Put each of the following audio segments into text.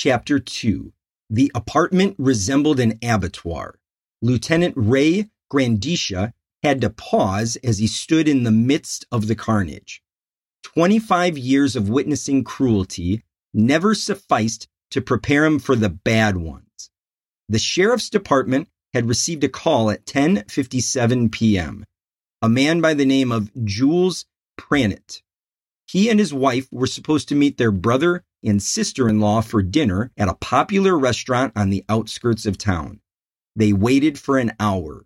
Chapter 2 The apartment resembled an abattoir. Lieutenant Ray Grandisha had to pause as he stood in the midst of the carnage. 25 years of witnessing cruelty never sufficed to prepare him for the bad ones. The sheriff's department had received a call at 10:57 p.m. A man by the name of Jules Prannett. He and his wife were supposed to meet their brother and sister-in-law for dinner at a popular restaurant on the outskirts of town. They waited for an hour.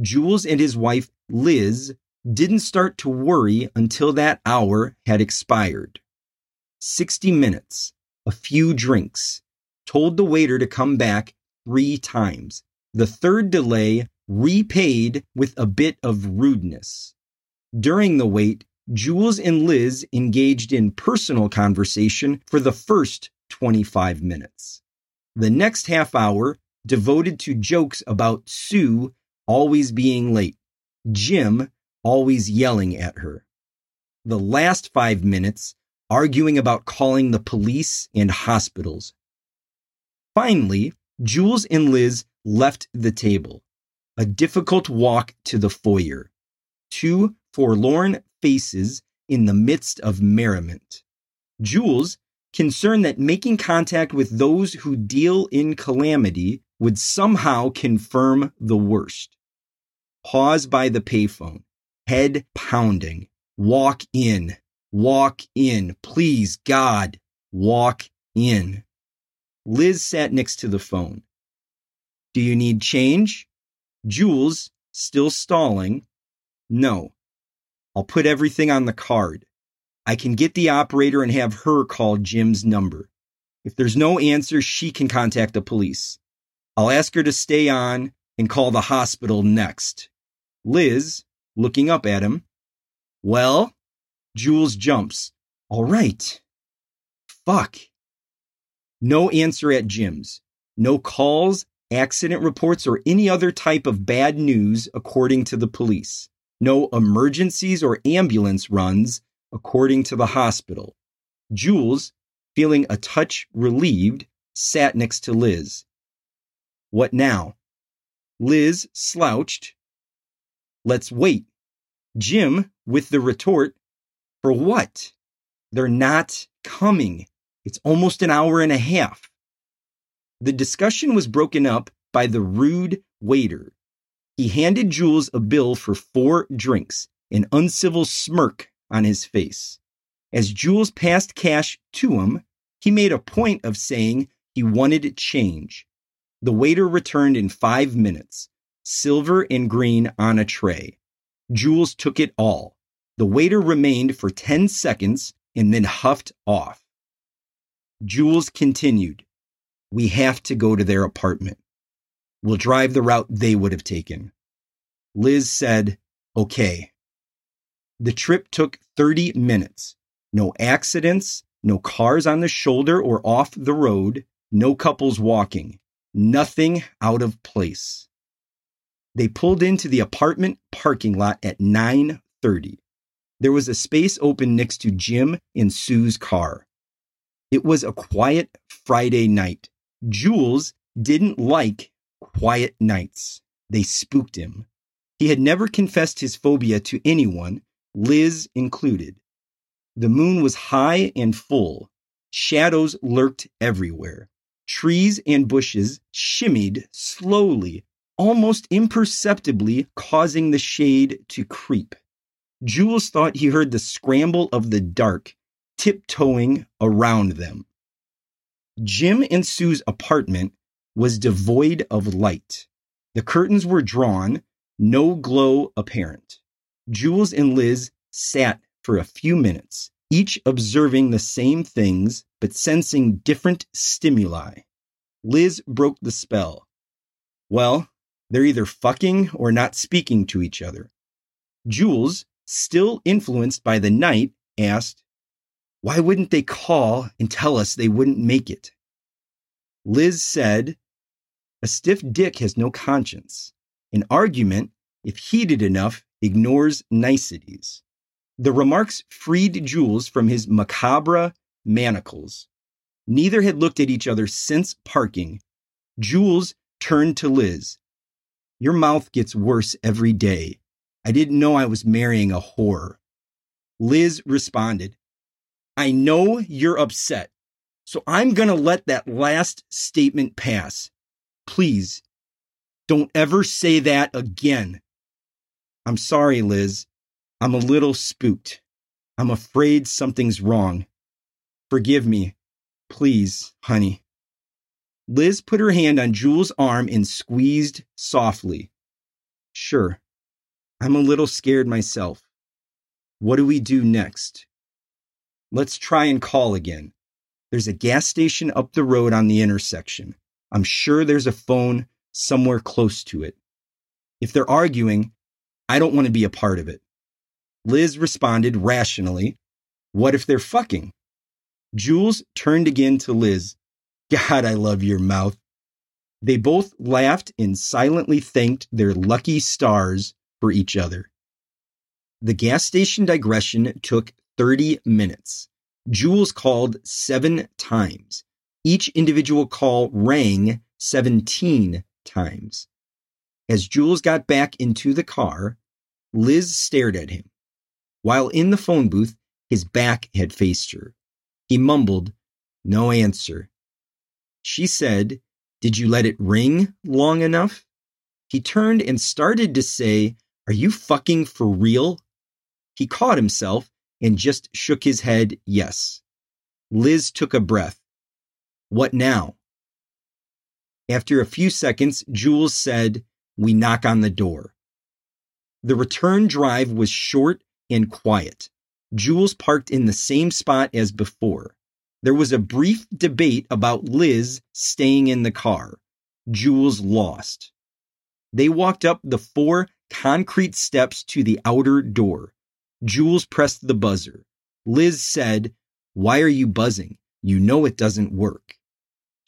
Jules and his wife, Liz, didn't start to worry until that hour had expired. 60 minutes, a few drinks, told the waiter to come back three times. The third delay repaid with a bit of rudeness. During the wait, Jules and Liz engaged in personal conversation for the first 25 minutes. The next half hour devoted to jokes about Sue always being late, Jim always yelling at her. The last five minutes arguing about calling the police and hospitals. Finally, Jules and Liz left the table. A difficult walk to the foyer. Two forlorn faces in the midst of merriment. Jules, concerned that making contact with those who deal in calamity would somehow confirm the worst. Pause by the payphone, head pounding. Walk in, walk in, please, God, walk in. Liz sat next to the phone. Do you need change? Jules, still stalling. No. I'll put everything on the card. I can get the operator and have her call Jim's number. If there's no answer, she can contact the police. I'll ask her to stay on and call the hospital next. Liz, looking up at him. Well, Jules jumps. All right. Fuck. No answer at Jim's. No calls, accident reports, or any other type of bad news, according to the police. No emergencies or ambulance runs, according to the hospital. Jules, feeling a touch relieved, sat next to Liz. What now? Liz slouched. Let's wait. Jim, with the retort, For what? They're not coming. It's almost an hour and a half. The discussion was broken up by the rude waiter. He handed Jules a bill for four drinks, an uncivil smirk on his face. As Jules passed cash to him, he made a point of saying he wanted change. The waiter returned in five minutes, silver and green on a tray. Jules took it all. The waiter remained for 10 seconds and then huffed off. Jules continued, We have to go to their apartment. We'll drive the route they would have taken. Liz said, Okay. The trip took 30 minutes. No accidents, no cars on the shoulder or off the road, no couples walking, nothing out of place. They pulled into the apartment parking lot at 9:30. There was a space open next to Jim and Sue's car. It was a quiet Friday night. Jules didn't like quiet nights. They spooked him. He had never confessed his phobia to anyone, Liz included. The moon was high and full. Shadows lurked everywhere. Trees and bushes shimmied slowly, almost imperceptibly, causing the shade to creep. Jules thought he heard the scramble of the dark tiptoeing around them. Jim and Sue's apartment was devoid of light. The curtains were drawn, no glow apparent. Jules and Liz sat for a few minutes, each observing the same things but sensing different stimuli. Liz broke the spell. Well, they're either fucking or not speaking to each other. Jules, still influenced by the night, asked, Why wouldn't they call and tell us they wouldn't make it? Liz said, A stiff dick has no conscience. An argument, if heated enough, ignores niceties. The remarks freed Jules from his macabre manacles. Neither had looked at each other since parking. Jules turned to Liz. Your mouth gets worse every day. I didn't know I was marrying a whore. Liz responded, I know you're upset, so I'm going to let that last statement pass. Please, don't ever say that again. I'm sorry, Liz. I'm a little spooked. I'm afraid something's wrong. Forgive me. Please, honey. Liz put her hand on Jules' arm and squeezed softly. Sure. I'm a little scared myself. What do we do next? Let's try and call again. There's a gas station up the road on the intersection. I'm sure there's a phone somewhere close to it. If they're arguing, I don't want to be a part of it. Liz responded rationally, What if they're fucking? Jules turned again to Liz. God, I love your mouth. They both laughed and silently thanked their lucky stars for each other. The gas station digression took 30 minutes. Jules called seven times. Each individual call rang 17 times. As Jules got back into the car, Liz stared at him. While in the phone booth, his back had faced her. He mumbled, No answer. She said, Did you let it ring long enough? He turned and started to say, Are you fucking for real? He caught himself and just shook his head, yes. Liz took a breath. What now? After a few seconds, Jules said, We knock on the door. The return drive was short and quiet. Jules parked in the same spot as before. There was a brief debate about Liz staying in the car. Jules lost. They walked up the four concrete steps to the outer door. Jules pressed the buzzer. Liz said, Why are you buzzing? You know it doesn't work.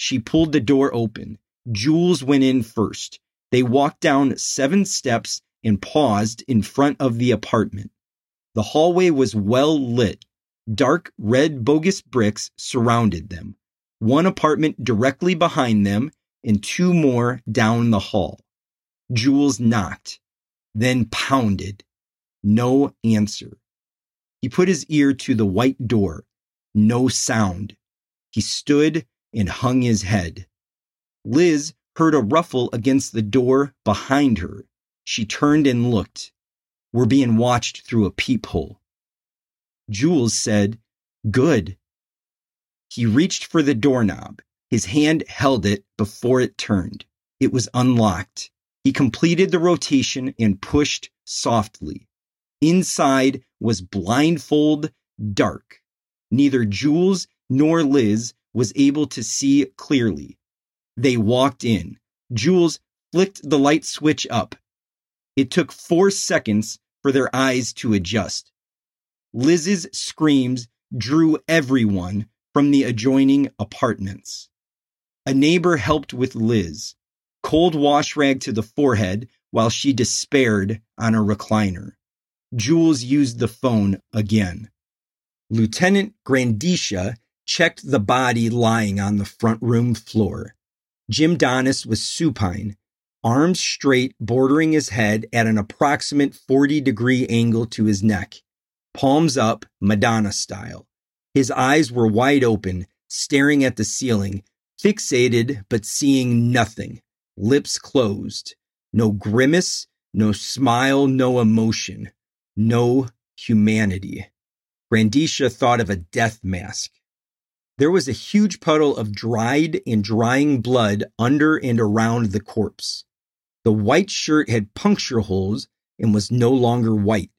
She pulled the door open. Jules went in first. They walked down seven steps and paused in front of the apartment. The hallway was well lit. Dark red bogus bricks surrounded them. One apartment directly behind them and two more down the hall. Jules knocked, then pounded. No answer. He put his ear to the white door. No sound. He stood and hung his head. Liz heard a ruffle against the door behind her. She turned and looked. We're being watched through a peephole. Jules said, Good. He reached for the doorknob. His hand held it before it turned. It was unlocked. He completed the rotation and pushed softly. Inside was blindfold dark. Neither Jules nor Liz was able to see clearly. They walked in. Jules flicked the light switch up. It took four seconds for their eyes to adjust. Liz's screams drew everyone from the adjoining apartments. A neighbor helped with Liz, cold wash rag to the forehead while she despaired on a recliner. Jules used the phone again. Lieutenant Grandisha checked the body lying on the front room floor. Jim Donis was supine, arms straight, bordering his head at an approximate 40 degree angle to his neck, palms up, Madonna style. His eyes were wide open, staring at the ceiling, fixated but seeing nothing, lips closed. No grimace, no smile, no emotion, no humanity. Grandisha thought of a death mask. There was a huge puddle of dried and drying blood under and around the corpse. The white shirt had puncture holes and was no longer white.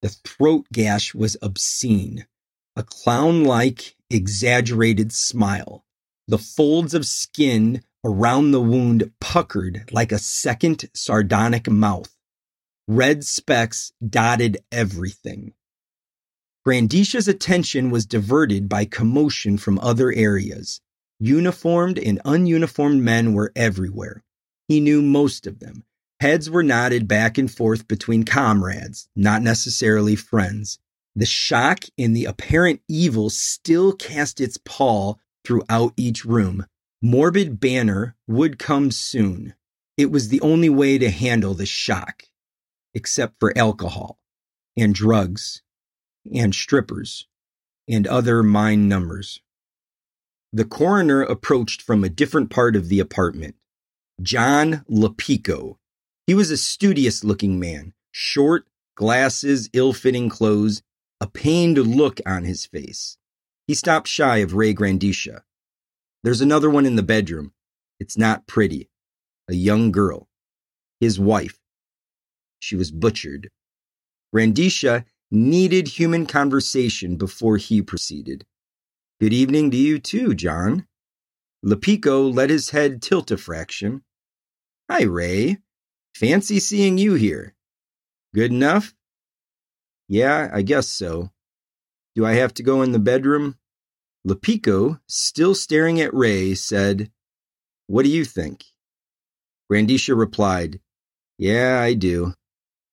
The throat gash was obscene. A clown like, exaggerated smile. The folds of skin around the wound puckered like a second sardonic mouth. Red specks dotted everything. Grandisha's attention was diverted by commotion from other areas. Uniformed and ununiformed men were everywhere. He knew most of them. Heads were nodded back and forth between comrades, not necessarily friends. The shock and the apparent evil still cast its pall throughout each room. Morbid banner would come soon. It was the only way to handle the shock, except for alcohol and drugs and strippers and other mine numbers. The coroner approached from a different part of the apartment. John Lepico. He was a studious looking man, short, glasses, ill fitting clothes, a pained look on his face. He stopped shy of Ray Grandisha. There's another one in the bedroom. It's not pretty. A young girl. His wife. She was butchered. Grandisha needed human conversation before he proceeded. Good evening to you too, John. Lepico let his head tilt a fraction. Hi, Ray. Fancy seeing you here. Good enough? Yeah, I guess so. Do I have to go in the bedroom? Lepico, still staring at Ray, said, What do you think? Grandisha replied, Yeah, I do.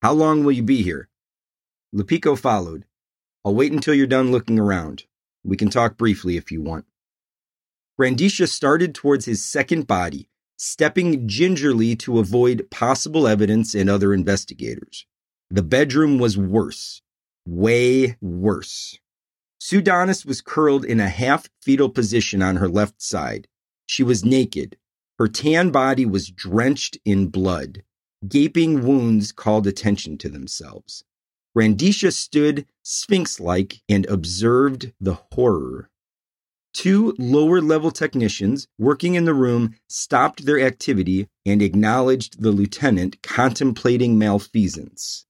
How long will you be here? Lepico followed. I'll wait until you're done looking around. We can talk briefly if you want. Grandisha started towards his second body, stepping gingerly to avoid possible evidence and other investigators. The bedroom was worse, way worse. Sue Donis was curled in a half fetal position on her left side. She was naked. Her tan body was drenched in blood. Gaping wounds called attention to themselves. Grandisha stood sphinx like and observed the horror. Two lower level technicians working in the room stopped their activity and acknowledged the lieutenant contemplating malfeasance.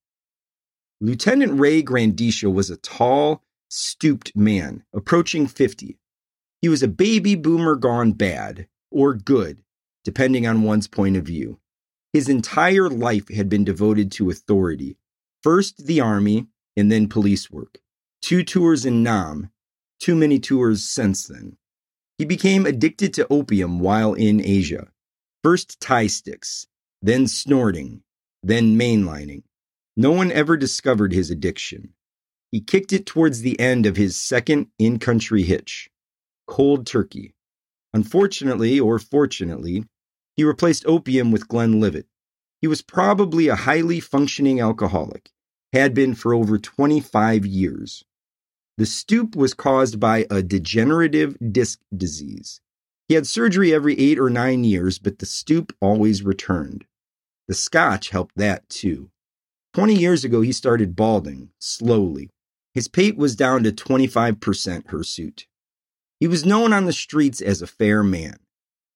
Lieutenant Ray Grandisha was a tall, stooped man, approaching 50. He was a baby boomer gone bad, or good, depending on one's point of view. His entire life had been devoted to authority, First the army, and then police work. Two tours in Nam, too many tours since then. He became addicted to opium while in Asia. First Thai sticks, then snorting, then mainlining. No one ever discovered his addiction. He kicked it towards the end of his second in country hitch cold turkey. Unfortunately, or fortunately, he replaced opium with Glenlivet. He was probably a highly functioning alcoholic, had been for over 25 years. The stoop was caused by a degenerative disc disease. He had surgery every eight or nine years, but the stoop always returned. The scotch helped that too. 20 years ago, he started balding, slowly. His pate was down to 25% hirsute. He was known on the streets as a fair man.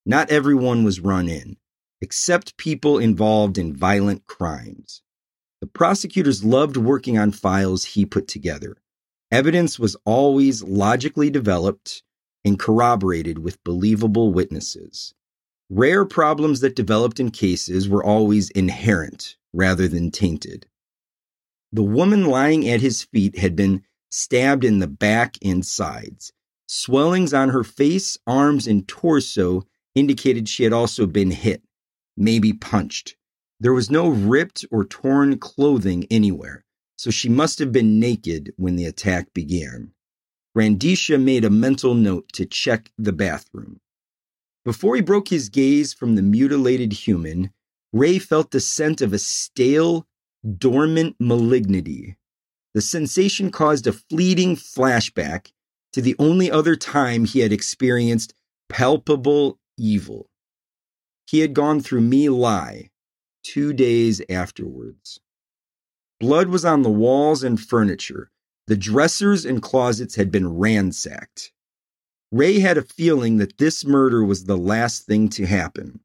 Not everyone was run in except people involved in violent crimes. The prosecutors loved working on files he put together. Evidence was always logically developed and corroborated with believable witnesses. Rare problems that developed in cases were always inherent rather than tainted. The woman lying at his feet had been stabbed in the back and sides. Swellings on her face, arms, and torso indicated she had also been hit maybe punched. There was no ripped or torn clothing anywhere, so she must have been naked when the attack began. Grandisha made a mental note to check the bathroom. Before he broke his gaze from the mutilated human, Ray felt the scent of a stale, dormant malignity. The sensation caused a fleeting flashback to the only other time he had experienced palpable evil. He had gone through My Lai two days afterwards. Blood was on the walls and furniture. The dressers and closets had been ransacked. Ray had a feeling that this murder was the last thing to happen.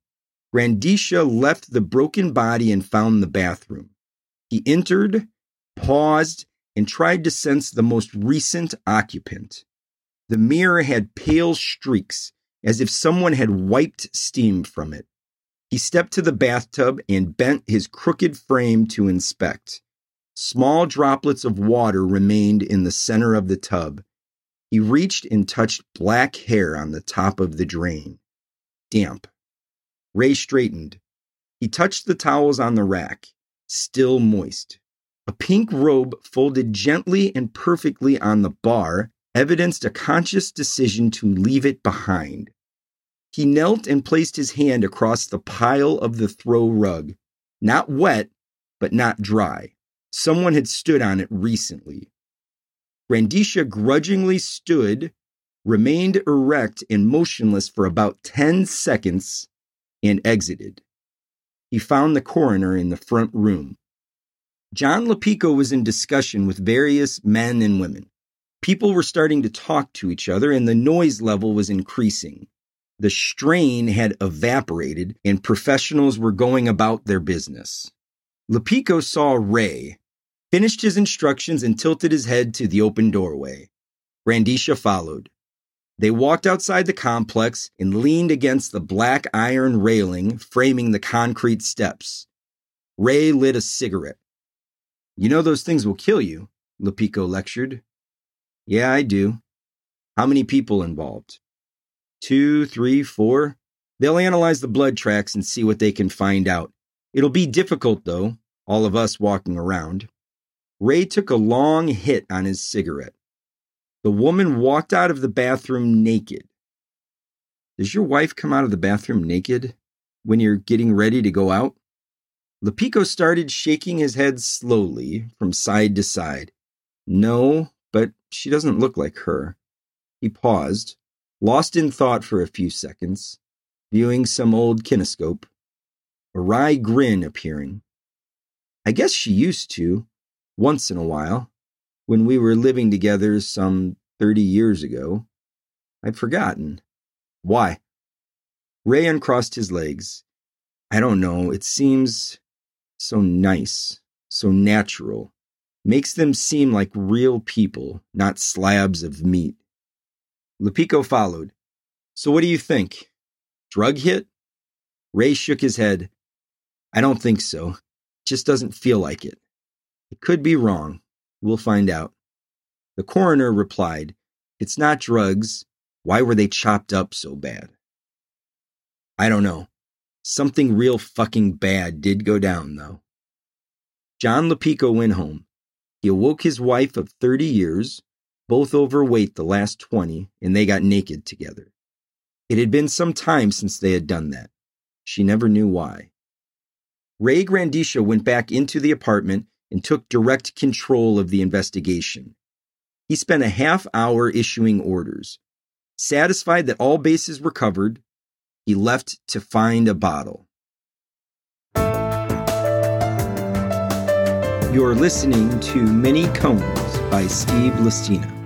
Grandisha left the broken body and found the bathroom. He entered, paused, and tried to sense the most recent occupant. The mirror had pale streaks, as if someone had wiped steam from it. He stepped to the bathtub and bent his crooked frame to inspect. Small droplets of water remained in the center of the tub. He reached and touched black hair on the top of the drain. Damp. Ray straightened. He touched the towels on the rack, still moist. A pink robe folded gently and perfectly on the bar evidenced a conscious decision to leave it behind. He knelt and placed his hand across the pile of the throw rug, not wet, but not dry. Someone had stood on it recently. Grandisha grudgingly stood, remained erect and motionless for about 10 seconds, and exited. He found the coroner in the front room. John Lepico was in discussion with various men and women. People were starting to talk to each other, and the noise level was increasing. The strain had evaporated, and professionals were going about their business. Lepico saw Ray, finished his instructions, and tilted his head to the open doorway. Grandisha followed. They walked outside the complex and leaned against the black iron railing framing the concrete steps. Ray lit a cigarette. You know those things will kill you, Lepico lectured. Yeah, I do. How many people involved? Two, three, four. They'll analyze the blood tracks and see what they can find out. It'll be difficult, though, all of us walking around. Ray took a long hit on his cigarette. The woman walked out of the bathroom naked. Does your wife come out of the bathroom naked when you're getting ready to go out? Lepico started shaking his head slowly from side to side. No, but she doesn't look like her. He paused, lost in thought for a few seconds, viewing some old kinescope, a wry grin appearing. I guess she used to, once in a while when we were living together some 30 years ago. I'd forgotten. Why? Ray uncrossed his legs. I don't know. It seems so nice, so natural. Makes them seem like real people, not slabs of meat. Lepico followed. So what do you think? Drug hit? Ray shook his head. I don't think so. It just doesn't feel like it. It could be wrong. We'll find out. The coroner replied, It's not drugs. Why were they chopped up so bad? I don't know. Something real fucking bad did go down, though. John Lepico went home. He awoke his wife of 30 years, both overweight the last 20, and they got naked together. It had been some time since they had done that. She never knew why. Ray Grandisha went back into the apartment and took direct control of the investigation. He spent a half hour issuing orders. Satisfied that all bases were covered, he left to find a bottle. You're listening to Many Cones by Steve Listina.